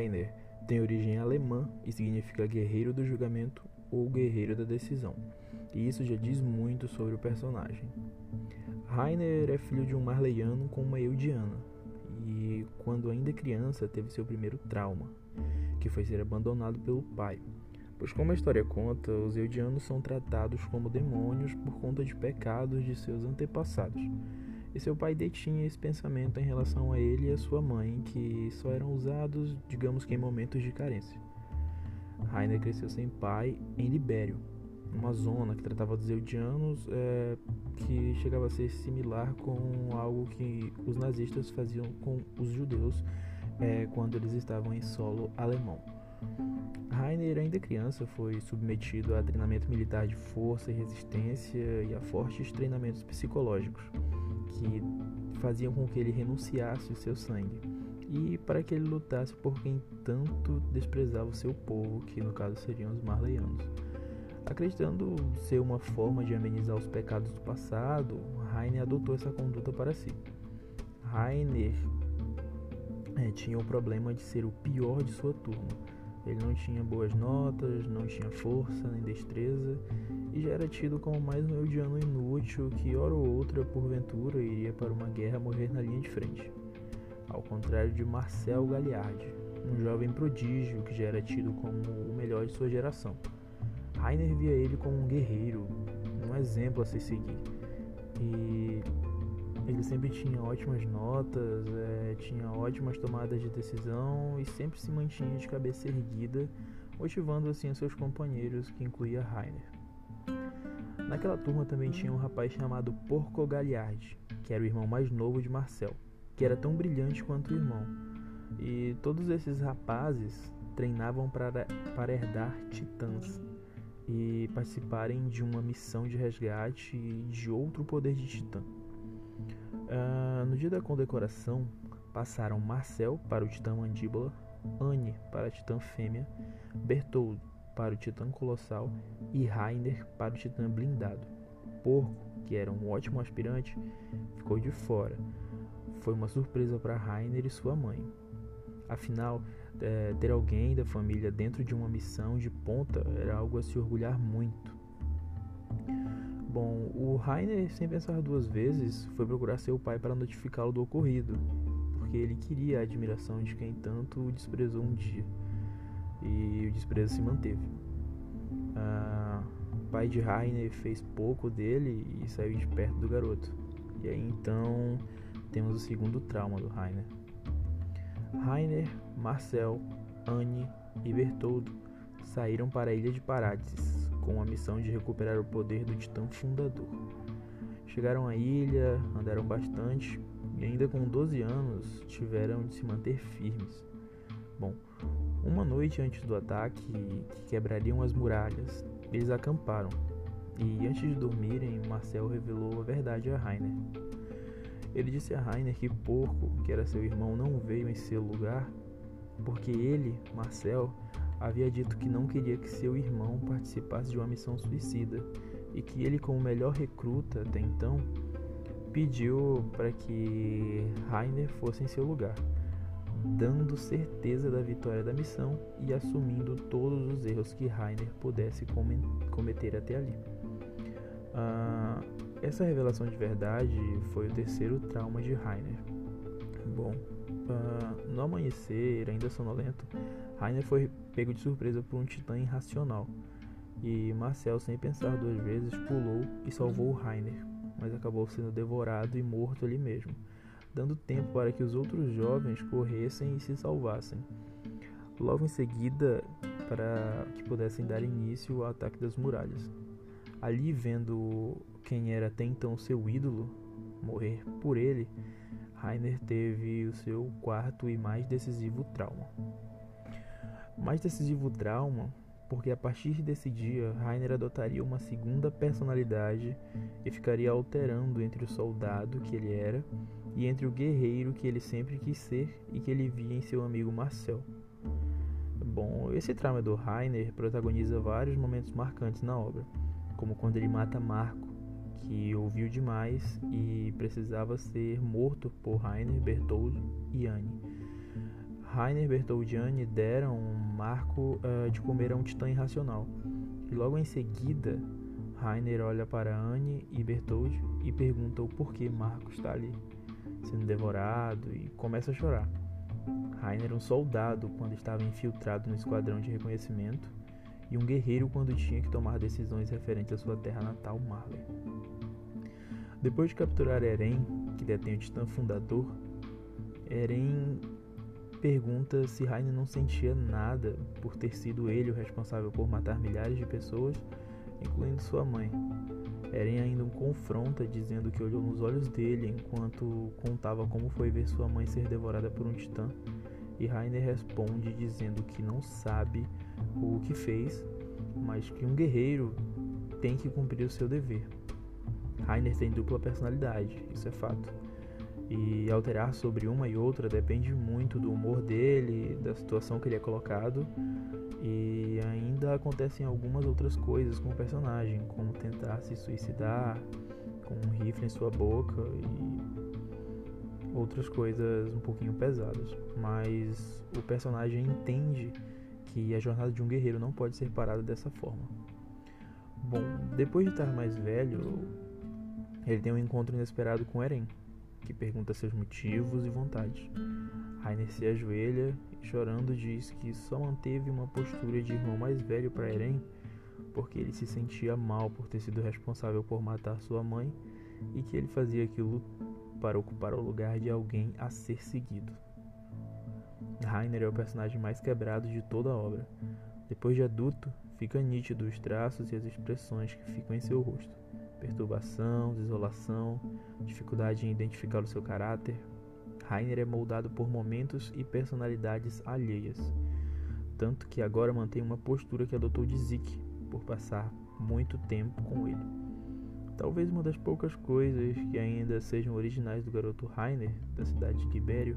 Rainer tem origem alemã e significa guerreiro do julgamento ou guerreiro da decisão. E isso já diz muito sobre o personagem. Rainer é filho de um marleiano com uma eudiana, e quando ainda criança teve seu primeiro trauma, que foi ser abandonado pelo pai. Pois, como a história conta, os eudianos são tratados como demônios por conta de pecados de seus antepassados. E seu pai detinha esse pensamento em relação a ele e a sua mãe, que só eram usados, digamos que em momentos de carência. Rainer cresceu sem pai em Libério, uma zona que tratava dos eudianos, é, que chegava a ser similar com algo que os nazistas faziam com os judeus é, quando eles estavam em solo alemão. Rainer, ainda criança, foi submetido a treinamento militar de força e resistência e a fortes treinamentos psicológicos que faziam com que ele renunciasse o seu sangue e para que ele lutasse por quem tanto desprezava o seu povo, que no caso seriam os marleianos. Acreditando ser uma forma de amenizar os pecados do passado, Rainer adotou essa conduta para si. Rainer é, tinha o problema de ser o pior de sua turma. Ele não tinha boas notas, não tinha força nem destreza e já era tido como mais um eudiano inútil que, hora ou outra, porventura, iria para uma guerra morrer na linha de frente. Ao contrário de Marcel Galliard, um jovem prodígio que já era tido como o melhor de sua geração. Rainer via ele como um guerreiro, um exemplo a se seguir. E ele sempre tinha ótimas notas, é, tinha ótimas tomadas de decisão e sempre se mantinha de cabeça erguida, motivando assim seus companheiros, que incluía Rainer. Naquela turma também tinha um rapaz chamado Porco Galliard, que era o irmão mais novo de Marcel, que era tão brilhante quanto o irmão. E todos esses rapazes treinavam para, para herdar titãs, e participarem de uma missão de resgate de outro poder de Titã. Uh, no dia da condecoração, passaram Marcel para o Titã Mandíbula, Anne para a Titã Fêmea, Bertoldo para o Titã Colossal e Rainer para o Titã Blindado. Porco, que era um ótimo aspirante, ficou de fora. Foi uma surpresa para Rainer e sua mãe. Afinal, é, ter alguém da família dentro de uma missão de ponta era algo a se orgulhar muito. Bom, o Rainer, sem pensar duas vezes, foi procurar seu pai para notificá-lo do ocorrido, porque ele queria a admiração de quem tanto o desprezou um dia. E o desprezo se manteve. Ah, o pai de Rainer fez pouco dele e saiu de perto do garoto. E aí então temos o segundo trauma do Rainer. Rainer, Marcel, Anne e Bertoldo saíram para a ilha de Paradises com a missão de recuperar o poder do Titã Fundador. Chegaram à ilha, andaram bastante e, ainda com 12 anos, tiveram de se manter firmes. Bom, uma noite antes do ataque que quebrariam as muralhas, eles acamparam e, antes de dormirem, Marcel revelou a verdade a Rainer. Ele disse a Rainer que Porco, que era seu irmão, não veio em seu lugar porque ele, Marcel, havia dito que não queria que seu irmão participasse de uma missão suicida e que ele, como melhor recruta até então, pediu para que Rainer fosse em seu lugar, dando certeza da vitória da missão e assumindo todos os erros que Rainer pudesse cometer até ali. Ah, essa revelação de verdade foi o terceiro trauma de Rainer. Bom, uh, no amanhecer, ainda sonolento, Rainer foi pego de surpresa por um titã irracional. E Marcel, sem pensar duas vezes, pulou e salvou Rainer, mas acabou sendo devorado e morto ali mesmo, dando tempo para que os outros jovens corressem e se salvassem. Logo em seguida, para que pudessem dar início ao ataque das muralhas. Ali, vendo quem era até então seu ídolo morrer por ele, Rainer teve o seu quarto e mais decisivo trauma. Mais decisivo trauma porque a partir desse dia Rainer adotaria uma segunda personalidade e ficaria alterando entre o soldado que ele era e entre o guerreiro que ele sempre quis ser e que ele via em seu amigo Marcel. Bom, esse trauma do Rainer protagoniza vários momentos marcantes na obra, como quando ele mata Marco que ouviu demais e precisava ser morto por Rainer, Bertoldo e Anne. Rainer Bertoldiani deram um marco uh, de comer a um titã irracional. E logo em seguida, Rainer olha para Anne e Bertold e pergunta o porquê Marco está ali, sendo devorado e começa a chorar. Rainer um soldado quando estava infiltrado no esquadrão de reconhecimento e um guerreiro quando tinha que tomar decisões referentes à sua terra natal, Marley. Depois de capturar Eren, que detém o titã fundador, Eren pergunta se Rainer não sentia nada por ter sido ele o responsável por matar milhares de pessoas, incluindo sua mãe. Eren ainda o confronta, dizendo que olhou nos olhos dele enquanto contava como foi ver sua mãe ser devorada por um titã. E Rainer responde dizendo que não sabe o que fez, mas que um guerreiro tem que cumprir o seu dever. Rainer tem dupla personalidade, isso é fato. E alterar sobre uma e outra depende muito do humor dele, da situação que ele é colocado e ainda acontecem algumas outras coisas com o personagem, como tentar se suicidar com um rifle em sua boca e outras coisas um pouquinho pesadas. Mas o personagem entende que a jornada de um guerreiro não pode ser parada dessa forma. Bom, depois de estar mais velho, ele tem um encontro inesperado com Eren, que pergunta seus motivos e vontades. Rainer se ajoelha e, chorando, diz que só manteve uma postura de irmão mais velho para Eren porque ele se sentia mal por ter sido responsável por matar sua mãe e que ele fazia aquilo para ocupar o lugar de alguém a ser seguido. Rainer é o personagem mais quebrado de toda a obra. Depois de adulto, fica nítido os traços e as expressões que ficam em seu rosto. Perturbação, desolação, dificuldade em identificar o seu caráter, Rainer é moldado por momentos e personalidades alheias, tanto que agora mantém uma postura que adotou de Zeke por passar muito tempo com ele. Talvez uma das poucas coisas que ainda sejam originais do garoto Rainer, da cidade de Libério,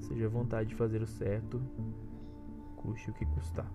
seja a vontade de fazer o certo, custe o que custar.